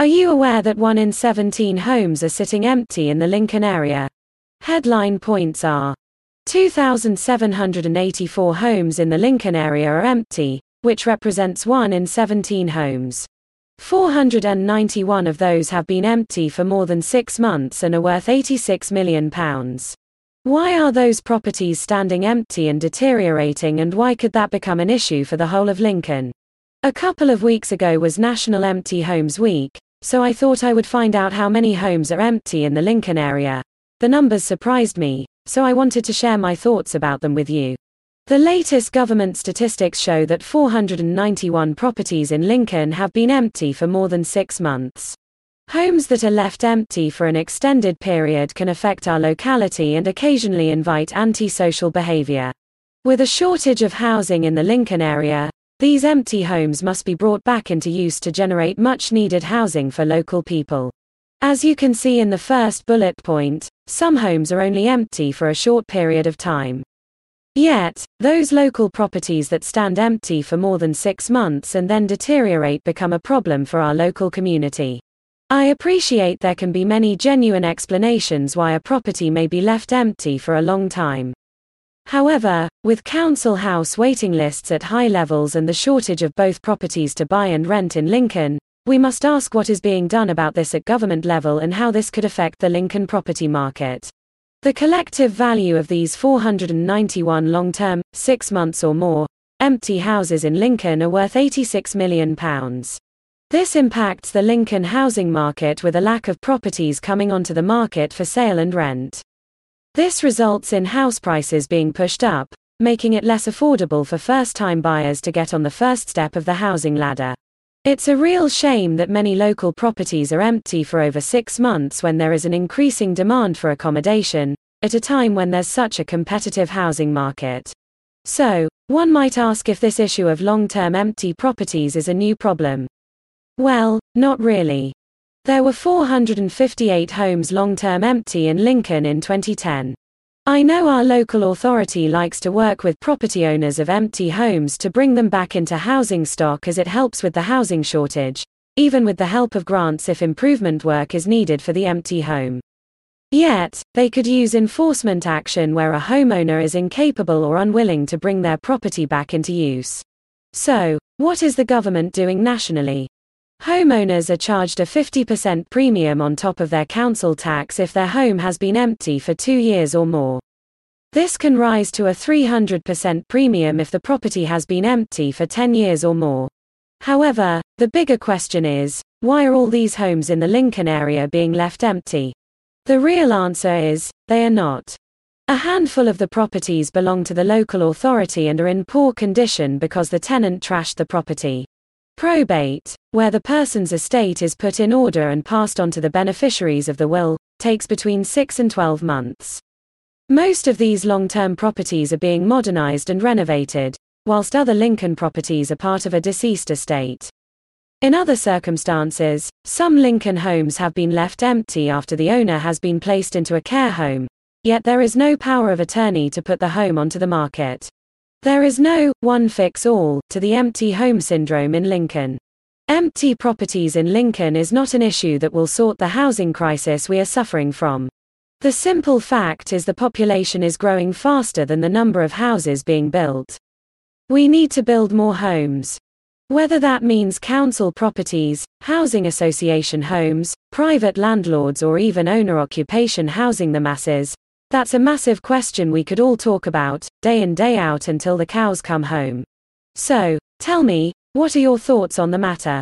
Are you aware that 1 in 17 homes are sitting empty in the Lincoln area? Headline points are 2,784 homes in the Lincoln area are empty, which represents 1 in 17 homes. 491 of those have been empty for more than six months and are worth £86 million. Why are those properties standing empty and deteriorating, and why could that become an issue for the whole of Lincoln? A couple of weeks ago was National Empty Homes Week, so I thought I would find out how many homes are empty in the Lincoln area. The numbers surprised me, so I wanted to share my thoughts about them with you. The latest government statistics show that 491 properties in Lincoln have been empty for more than six months. Homes that are left empty for an extended period can affect our locality and occasionally invite antisocial behavior. With a shortage of housing in the Lincoln area, these empty homes must be brought back into use to generate much needed housing for local people. As you can see in the first bullet point, some homes are only empty for a short period of time. Yet, those local properties that stand empty for more than six months and then deteriorate become a problem for our local community. I appreciate there can be many genuine explanations why a property may be left empty for a long time. However, with council house waiting lists at high levels and the shortage of both properties to buy and rent in Lincoln, we must ask what is being done about this at government level and how this could affect the Lincoln property market. The collective value of these 491 long term, six months or more, empty houses in Lincoln are worth £86 million. This impacts the Lincoln housing market with a lack of properties coming onto the market for sale and rent. This results in house prices being pushed up, making it less affordable for first time buyers to get on the first step of the housing ladder. It's a real shame that many local properties are empty for over six months when there is an increasing demand for accommodation, at a time when there's such a competitive housing market. So, one might ask if this issue of long term empty properties is a new problem. Well, not really. There were 458 homes long term empty in Lincoln in 2010. I know our local authority likes to work with property owners of empty homes to bring them back into housing stock as it helps with the housing shortage, even with the help of grants if improvement work is needed for the empty home. Yet, they could use enforcement action where a homeowner is incapable or unwilling to bring their property back into use. So, what is the government doing nationally? Homeowners are charged a 50% premium on top of their council tax if their home has been empty for two years or more. This can rise to a 300% premium if the property has been empty for 10 years or more. However, the bigger question is why are all these homes in the Lincoln area being left empty? The real answer is they are not. A handful of the properties belong to the local authority and are in poor condition because the tenant trashed the property. Probate, where the person's estate is put in order and passed on to the beneficiaries of the will, takes between 6 and 12 months. Most of these long term properties are being modernized and renovated, whilst other Lincoln properties are part of a deceased estate. In other circumstances, some Lincoln homes have been left empty after the owner has been placed into a care home, yet there is no power of attorney to put the home onto the market. There is no one fix all to the empty home syndrome in Lincoln. Empty properties in Lincoln is not an issue that will sort the housing crisis we are suffering from. The simple fact is the population is growing faster than the number of houses being built. We need to build more homes. Whether that means council properties, housing association homes, private landlords, or even owner occupation housing the masses, that's a massive question we could all talk about, day in day out until the cows come home. So, tell me, what are your thoughts on the matter?